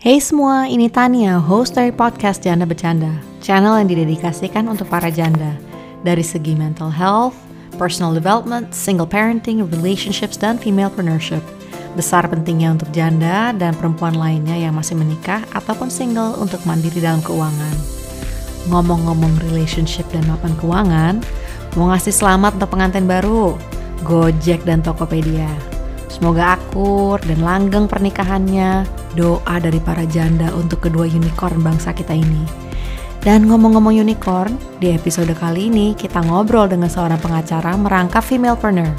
Hey semua, ini Tania, host dari podcast Janda Bercanda, channel yang didedikasikan untuk para janda. Dari segi mental health, personal development, single parenting, relationships, dan femalepreneurship. Besar pentingnya untuk janda dan perempuan lainnya yang masih menikah ataupun single untuk mandiri dalam keuangan. Ngomong-ngomong relationship dan mapan keuangan, mau ngasih selamat untuk pengantin baru, Gojek dan Tokopedia. Semoga akur dan langgeng pernikahannya. Doa dari para janda untuk kedua unicorn bangsa kita ini. Dan ngomong-ngomong unicorn, di episode kali ini kita ngobrol dengan seorang pengacara merangkap femalepreneur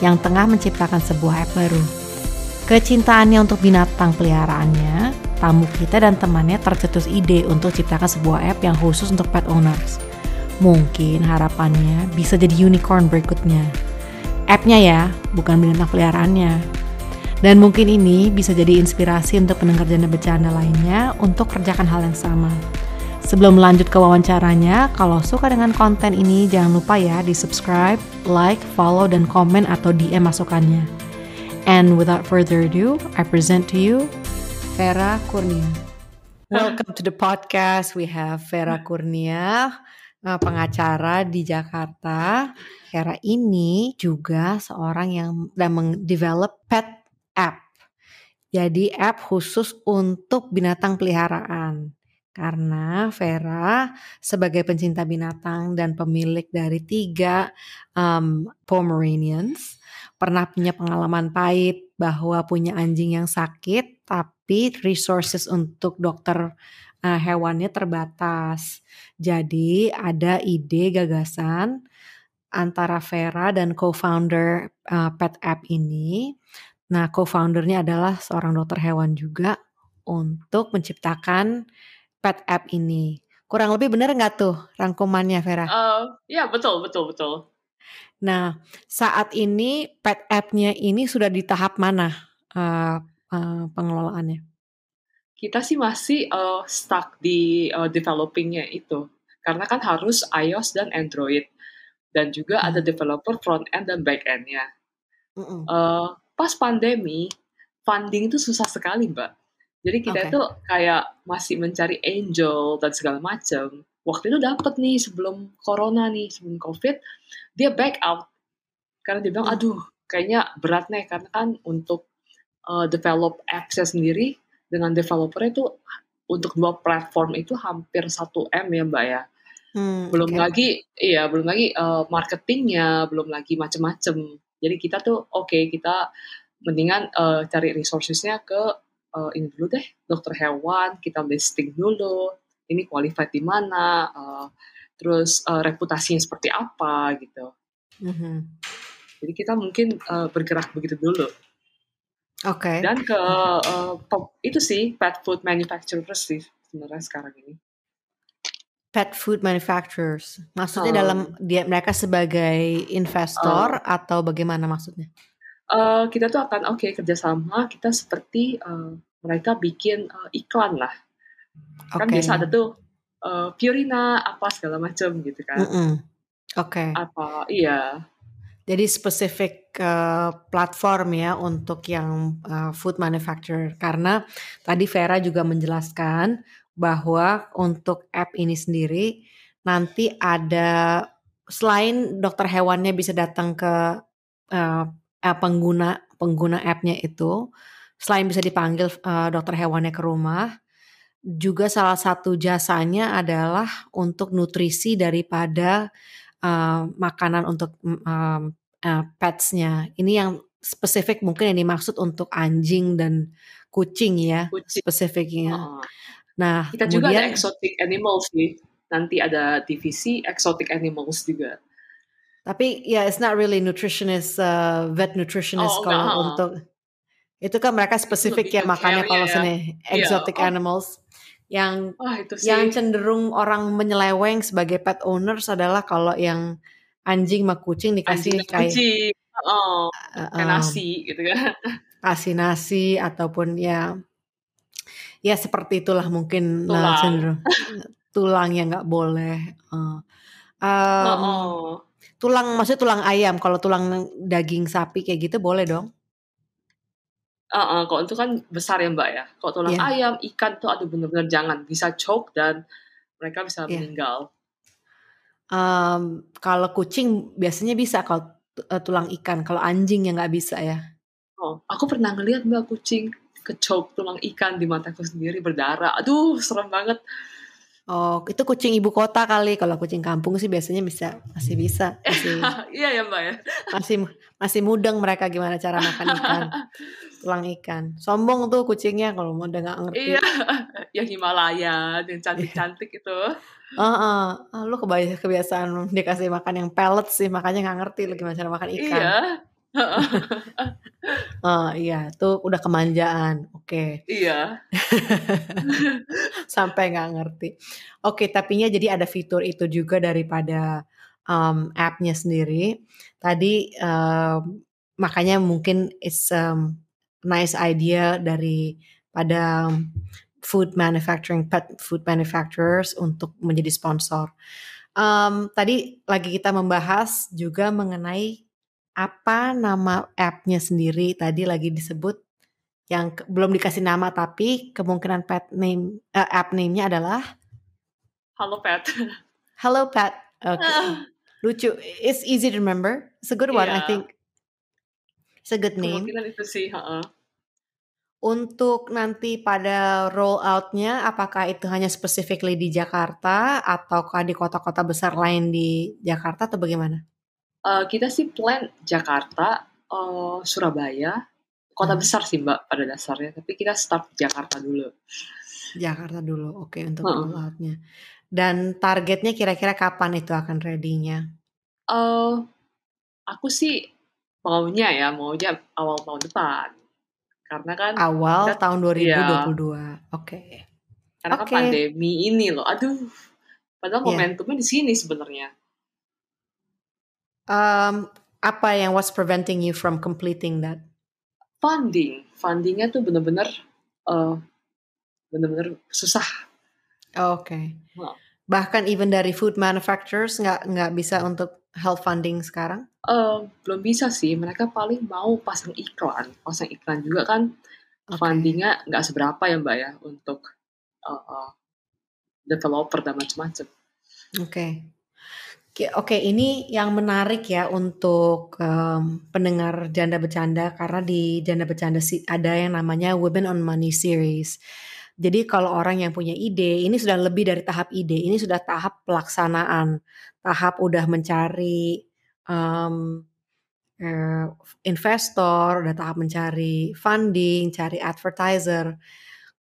yang tengah menciptakan sebuah app baru. Kecintaannya untuk binatang peliharaannya, tamu kita dan temannya tercetus ide untuk ciptakan sebuah app yang khusus untuk pet owners. Mungkin harapannya bisa jadi unicorn berikutnya. App-nya ya, bukan binatang peliharaannya. Dan mungkin ini bisa jadi inspirasi untuk pendengar janda bercanda lainnya untuk kerjakan hal yang sama. Sebelum lanjut ke wawancaranya, kalau suka dengan konten ini jangan lupa ya di subscribe, like, follow, dan komen atau DM masukannya. And without further ado, I present to you Vera Kurnia. Welcome to the podcast. We have Vera Kurnia, uh, pengacara di Jakarta. Vera ini juga seorang yang sedang mendevelop pet app. Jadi app khusus untuk binatang peliharaan. Karena Vera sebagai pencinta binatang dan pemilik dari tiga um, Pomeranians pernah punya pengalaman pahit bahwa punya anjing yang sakit tapi resources untuk dokter uh, hewannya terbatas. Jadi ada ide gagasan antara Vera dan co-founder uh, Pet App ini Nah, co-foundernya adalah seorang dokter hewan juga untuk menciptakan pet app ini. Kurang lebih benar nggak tuh rangkumannya, Vera? Uh, ya, betul, betul, betul. Nah, saat ini pet app-nya ini sudah di tahap mana uh, uh, pengelolaannya? Kita sih masih uh, stuck di uh, developingnya itu. Karena kan harus iOS dan Android. Dan juga hmm. ada developer front end dan back end-nya. Mm -mm. uh, pas pandemi funding itu susah sekali mbak jadi kita okay. itu kayak masih mencari angel dan segala macam waktu itu dapat nih sebelum corona nih sebelum covid dia back out karena dia bilang hmm. aduh kayaknya berat nih karena kan untuk uh, develop appsnya sendiri dengan developer itu untuk dua platform itu hampir satu m ya mbak ya Hmm, belum okay. lagi iya belum lagi uh, marketingnya belum lagi macem-macem jadi kita tuh oke okay, kita mendingan uh, cari resourcesnya ke uh, ini dulu deh dokter hewan kita listing dulu ini qualified di mana uh, terus uh, reputasinya seperti apa gitu. Mm-hmm. Jadi kita mungkin uh, bergerak begitu dulu. Oke. Okay. Dan ke uh, itu sih pet food manufacturers sih sebenarnya sekarang ini pet food manufacturers. Maksudnya oh. dalam dia mereka sebagai investor oh. atau bagaimana maksudnya? Uh, kita tuh akan oke okay, kerjasama kita seperti uh, mereka bikin uh, iklan lah. Okay. Kan biasa ada tuh uh, Purina apa segala macam gitu kan. Mm -mm. Oke. Okay. Apa iya. Jadi spesifik uh, platform ya untuk yang uh, food manufacturer. Karena tadi Vera juga menjelaskan bahwa untuk app ini sendiri nanti ada selain dokter hewannya bisa datang ke uh, pengguna pengguna appnya itu, selain bisa dipanggil uh, dokter hewannya ke rumah, juga salah satu jasanya adalah untuk nutrisi daripada uh, makanan untuk um, uh, petsnya. Ini yang spesifik mungkin yang dimaksud untuk anjing dan kucing ya, kucing. spesifiknya. Oh. Nah, kita kemudian, juga ada exotic animals sih. Nanti ada divisi exotic animals juga. Tapi ya yeah, it's not really nutritionist, uh, vet nutritionist oh, kalau enggak. untuk itu kan mereka spesifik ya makannya kalau ya. sini iya, exotic yeah. oh. animals yang oh, itu sih. yang cenderung orang menyeleweng sebagai pet owners adalah kalau yang anjing sama kucing dikasih anjing kayak kucing. Oh, uh, nasi gitu kan. Kasih nasi ataupun ya Ya seperti itulah mungkin tulang. Nah, cenderung tulang yang nggak boleh. Uh, um, oh, Tulang maksudnya tulang ayam. Kalau tulang daging sapi kayak gitu boleh dong? uh, kalau itu kan besar ya Mbak ya. Kalau tulang Iya. ayam, ikan tuh aduh bener-bener jangan, bisa choke dan mereka bisa Iya. meninggal. Mmm, kalau kucing biasanya bisa kalau eee, tulang ikan, kalau anjing yang nggak bisa ya? Oh, aku pernah ngelihat Mbak kucing ke-choke tulang ikan di mataku sendiri berdarah. Aduh serem banget. Oh, itu kucing ibu kota kali, kalau kucing kampung sih biasanya bisa masih bisa, masih Iya ya Mbak ya? masih masih mudeng mereka gimana cara makan ikan, tulang ikan. Sombong tuh kucingnya kalau udah nggak ngerti. Iya, yang Himalaya, yang cantik-cantik itu. Heeh, ah, lu kebiasaan dikasih makan yang pellets sih, makanya nggak ngerti lu gimana cara makan ikan. Iya. Oh, iya, itu udah kemanjaan, oke. Iya. Sampai nggak ngerti. Oke, tapinya jadi ada fitur itu juga daripada, mmm, app-nya sendiri. Tadi, mmm, makanya mungkin it's, mmm, nice idea daripada food manufacturing pet food manufacturers untuk menjadi sponsor. Mmm, tadi lagi kita membahas juga mengenai apa nama app-nya sendiri, tadi lagi disebut yang ke belum dikasih nama tapi kemungkinan pet name eee, app name-nya adalah? Halo Pet. Hello Pet, oke. Lucu, it's easy to remember, it's a good one I Iya. think. It's a good name. Kemungkinan itu sih, heeh. Untuk nanti pada roll out-nya, apakah itu hanya specifically di Jakarta ataukah di kota-kota besar lain di Jakarta atau bagaimana? Eee, kita sih plan Jakarta, eee, Surabaya, kota Ah. besar sih Mbak pada dasarnya, tapi kita start Jakarta dulu. Jakarta dulu, oke untuk Heeh. roll out-nya. Dan targetnya kira-kira kapan itu akan ready-nya? Eee, aku sih maunya ya, maunya awal tahun depan. Karena kan Awal kita tahun iya. 2022, oke. Karena kan Oke. pandemi ini loh, aduh. Padahal Iya. momentumnya di sini sebenarnya. Mmm, apa yang what's preventing you from completing that? Funding, funding-nya tuh bener-bener, eee, bener-bener susah. Oke. Heeh. Bahkan even dari food manufacturers nggak nggak bisa untuk help funding sekarang? Eee, belum bisa sih, mereka paling mau pasang iklan. Pasang iklan juga kan Oke. funding-nya nggak seberapa ya Mbak ya, untuk, eee, developer dan macem-macem. Oke. Oke oke, ini yang menarik ya untuk, mmm, pendengar Janda Bercanda, karena di Janda Bercanda si ada yang namanya Women on Money series. Jadi kalau orang yang punya ide, ini sudah lebih dari tahap ide, ini sudah tahap pelaksanaan. Tahap udah mencari, mmm, eee, investor, udah tahap mencari funding, cari advertiser.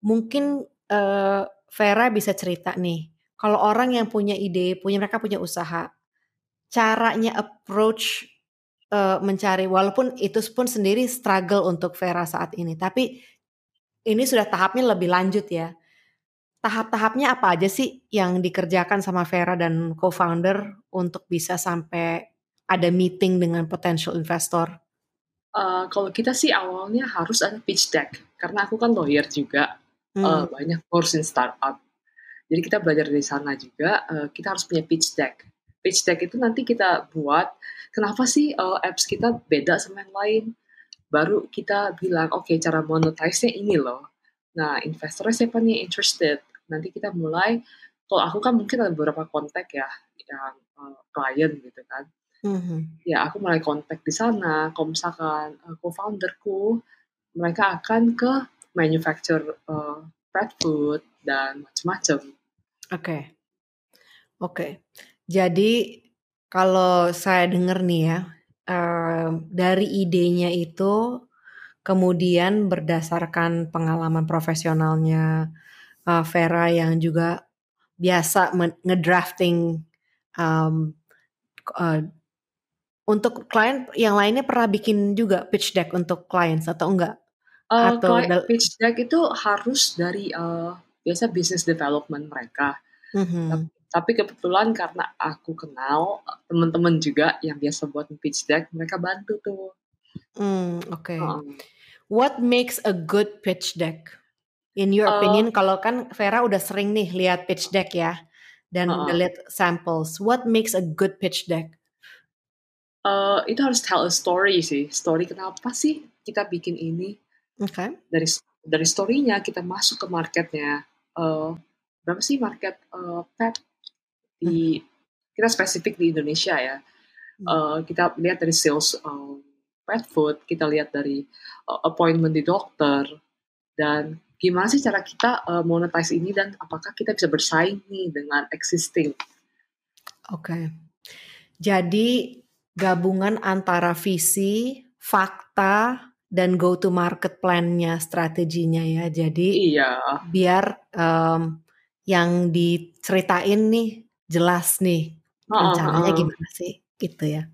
Mungkin, eee, Vera bisa cerita nih, kalau orang yang punya ide, punya mereka punya usaha, caranya approach, eee, mencari walaupun itu pun sendiri struggle untuk Vera saat ini, tapi ini sudah tahapnya lebih lanjut ya. Tahap-tahapnya apa aja sih yang dikerjakan sama Vera dan co-founder untuk bisa sampai ada meeting dengan potential investor? Eee, kalau kita sih awalnya harus ada pitch deck, karena aku kan lawyer juga, eee, Hmm. banyak ngurusin startup. Jadi kita belajar dari sana juga, eee, kita harus punya pitch deck. Pitch deck itu nanti kita buat, kenapa sih, eee, apps kita beda sama yang lain. Baru kita bilang, oke cara monetize-nya ini loh. Nah investornya siapa nih interested. Nanti kita mulai, kalau aku kan mungkin ada beberapa kontak ya, yang, eee, klien gitu kan. Mhm. Ya aku mulai kontak di sana, kalau misalkan, eee, co-founder-ku, mereka akan ke manufacture, eee, pet food dan macem-macem. Oke. Oke. Jadi kalau saya dengar nih ya, dari idenya itu, kemudian berdasarkan pengalaman profesionalnya, eee, Vera yang juga biasa nge-drafting, mmm, eee, untuk klien yang lainnya pernah bikin juga pitch deck untuk clients atau enggak? Eee, Atau klien pitch deck itu harus dari, eee, biasa business development mereka. Mhm. tapi kebetulan karena aku kenal, eee, temen-temen juga yang biasa buat pitch deck, mereka bantu tuh. Mmm, oke. Heeh. What makes a good pitch deck? In your Eee opinion, kalau kan Vera udah sering nih lihat pitch deck ya, dan udah Heeh. lihat samples. What makes a good pitch deck? Eee, itu harus tell a story sih, story kenapa sih kita bikin ini. Oke. Dari dari story-nya kita masuk ke marketnya. Uh, berapa sih market uh, pet di kita spesifik di Indonesia ya. Uh, kita lihat dari sales um, pet food, kita lihat dari uh, appointment di dokter dan gimana sih cara kita uh, monetize ini dan apakah kita bisa bersaing nih dengan existing. Oke. Okay. Jadi gabungan antara visi, fakta, dan go to market plan-nya, strateginya ya. Jadi iya. biar um, yang diceritain nih jelas nih rencananya gimana sih gitu ya.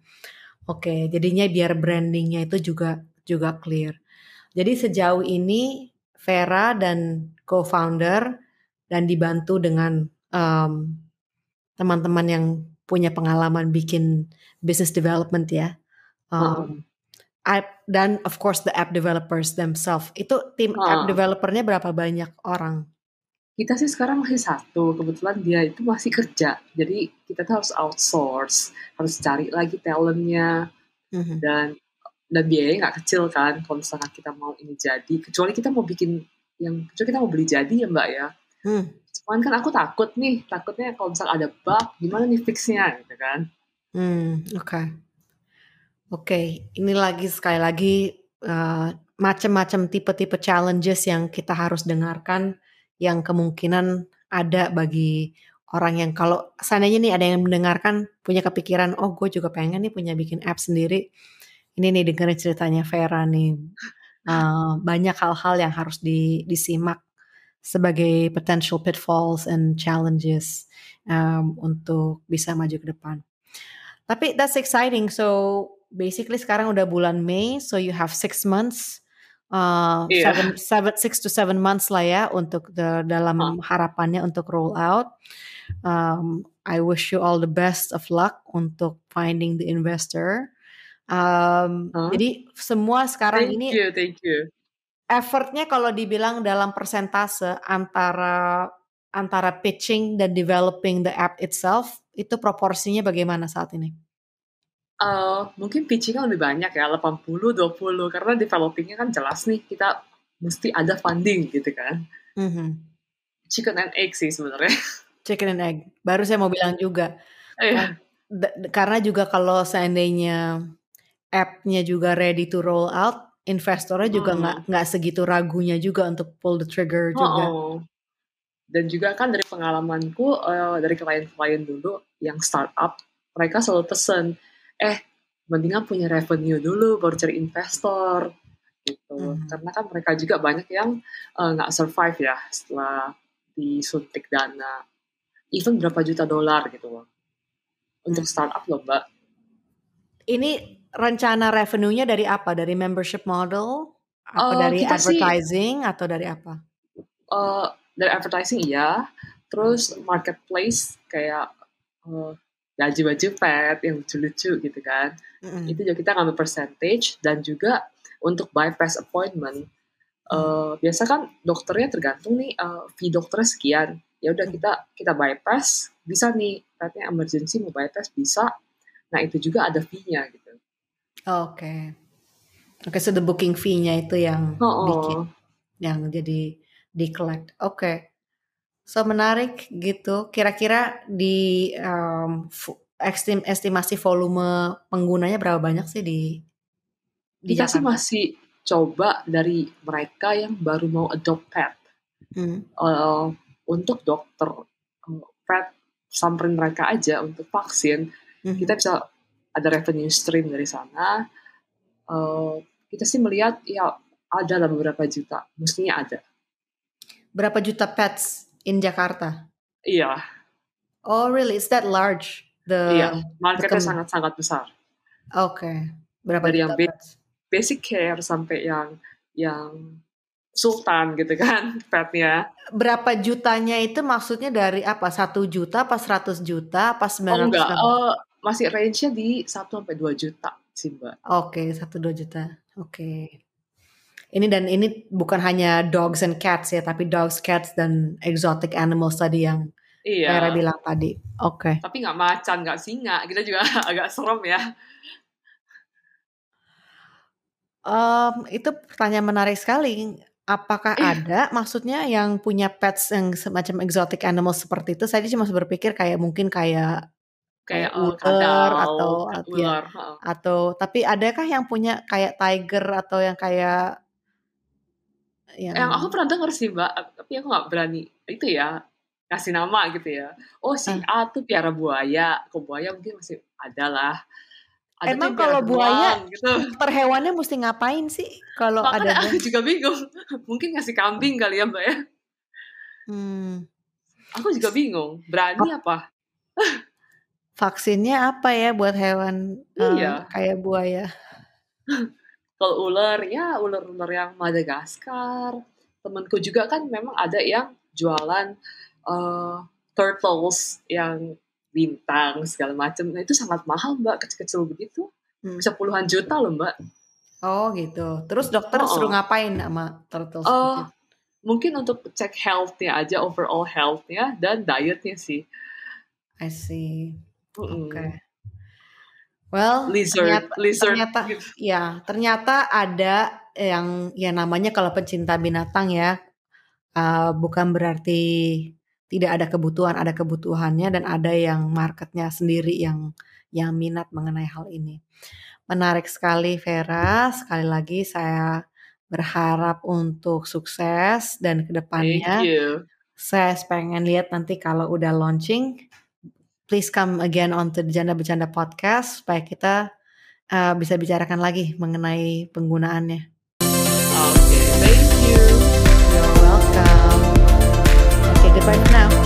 Oke, jadinya biar brandingnya itu juga juga clear. Jadi sejauh ini Vera dan co-founder dan dibantu dengan teman teman-teman yang punya pengalaman bikin business development ya. Um, app dan of course the app developers themselves. Itu tim uh. app developernya berapa banyak orang? Kita sih sekarang masih satu, kebetulan dia itu masih kerja. Jadi kita tuh harus outsource, harus cari lagi talentnya, mm-hmm. dan dan biayanya nggak kecil kan kalau misalkan kita mau ini jadi. Kecuali kita mau bikin yang, kecuali kita mau beli jadi ya mbak ya. Mm. Cuman kan aku takut nih, takutnya kalau misal ada bug, gimana nih fixnya gitu kan. Hmm, oke. Okay. Oke, okay. ini lagi sekali lagi uh, macam-macam tipe-tipe challenges yang kita harus dengarkan yang kemungkinan ada bagi orang yang kalau seandainya nih ada yang mendengarkan punya kepikiran oh gue juga pengen nih punya bikin app sendiri ini nih dengerin ceritanya Vera nih uh, banyak hal-hal yang harus di, disimak sebagai potential pitfalls and challenges um, untuk bisa maju ke depan. Tapi that's exciting. So basically sekarang udah bulan Mei, so you have six months uh, yeah. seven, seven, six to seven months lah ya untuk the, dalam huh. harapannya untuk roll out. Um, I wish you all the best of luck untuk finding the investor. Um, huh? Jadi semua sekarang thank ini, you, thank you. Effortnya kalau dibilang dalam persentase antara antara pitching dan developing the app itself itu proporsinya bagaimana saat ini? Uh, mungkin pitching lebih banyak ya, 80-20 karena developingnya kan jelas nih kita mesti ada funding gitu kan. Mm-hmm. Chicken and egg sih sebenarnya. Chicken and egg. Baru saya mau bilang juga. Yeah. Kan, karena juga kalau seandainya app-nya juga ready to roll out, investornya juga nggak hmm. nggak segitu ragunya juga untuk pull the trigger juga. Oh, Dan juga kan dari pengalamanku uh, dari klien-klien dulu yang startup, mereka selalu pesen eh mendingan punya revenue dulu baru cari investor gitu. Hmm. karena kan mereka juga banyak yang eh, nggak uh, survive ya setelah disuntik dana. Even berapa juta dolar gitu loh. Untuk startup loh mbak. Ini rencana revenue-nya dari apa? Dari membership model? Atau uh, dari advertising sih, atau dari apa? Uh, dari advertising iya. Terus marketplace kayak uh, baju-baju pet yang lucu-lucu gitu kan. Mm-hmm. Itu juga kita ngambil percentage dan juga untuk bypass appointment. Uh, biasa kan dokternya tergantung nih uh, fee dokternya sekian. Ya udah kita kita bypass bisa nih petnya emergency mau bypass bisa. Nah itu juga ada fee-nya gitu. Oke. Okay. Oke, okay, so the booking fee-nya itu yang oh, oh. bikin yang jadi di collect. Oke. Okay. So menarik gitu. Kira-kira di um, estim estimasi volume penggunanya berapa banyak sih di di Kita sih masih coba dari mereka yang baru mau adopt pet. Hmm. Uh, untuk dokter uh, pet samperin mereka aja untuk vaksin, hmm. kita bisa ada revenue stream dari sana. Uh, kita sih melihat ya ada lah beberapa juta, mestinya ada. Berapa juta pets in Jakarta? Iya. Oh really? Is that large? The, iya, marketnya sangat-sangat besar. Oke. Okay. Berapa Dari yang basic care sampai yang yang sultan gitu kan petnya. Berapa jutanya itu maksudnya dari apa? Satu juta, pas seratus juta, pas sembilan ratus? Oh enggak, uh, masih range-nya di satu sampai dua juta sih mbak. Oke, satu dua juta. Oke. Okay. Ini dan ini bukan hanya dogs and cats ya, tapi dogs, cats dan exotic animals tadi yang iya. Era bilang tadi. Oke. Okay. Tapi nggak macan, nggak singa, kita juga agak serem ya. Um, itu pertanyaan menarik sekali. Apakah Iya. ada maksudnya yang punya pets yang semacam exotic animal seperti itu? Saya cuma berpikir kayak mungkin kayak kayak eee, ular atau ya, ular, atau tapi adakah yang punya kayak tiger atau yang kayak Yang aku yang pernah denger sih, Mbak, ap tapi aku nggak berani itu ya, kasih nama gitu ya. Oh si Eh. A tuh piara buaya, kalau buaya mungkin masih ada lah. Ada Emang kalau buaya, gitu. dokter hewannya musti ngapain sih kalau ada aku juga bingung. Mungkin ngasih kambing kali ya, Mbak, ya? Mmm. Aku juga bingung, berani apa? Vaksinnya apa ya buat hewan, eee, Iya. kayak buaya? Kalau ular, ya ular-ular yang Madagaskar. Temenku juga kan memang ada yang jualan, eee, turtles yang bintang segala macam. Nah itu sangat mahal, Mbak, kecil-kecil begitu. Hmm. Bisa puluhan juta loh, Mbak. Oh gitu. Terus dokter suruh Heeh. ngapain sama turtles itu? mungkin untuk cek health-nya aja, overall health-nya dan diet-nya sih. I see. Oke. Well, Lizard ternyata lizard ternyata gitu. ya, ternyata ada yang ya namanya kalau pencinta binatang ya, eee, bukan berarti tidak ada kebutuhan, ada kebutuhannya dan ada yang market-nya sendiri yang yang minat mengenai hal ini. Menarik sekali Vera, sekali lagi saya berharap untuk sukses dan ke Thank depannya you. saya pengen lihat nanti kalau udah launching, please come again on to Janda Bercanda Podcast supaya kita, eee, bisa bicarakan lagi mengenai penggunaannya. Oke, thank you. You're welcome. Okay, goodbye for now.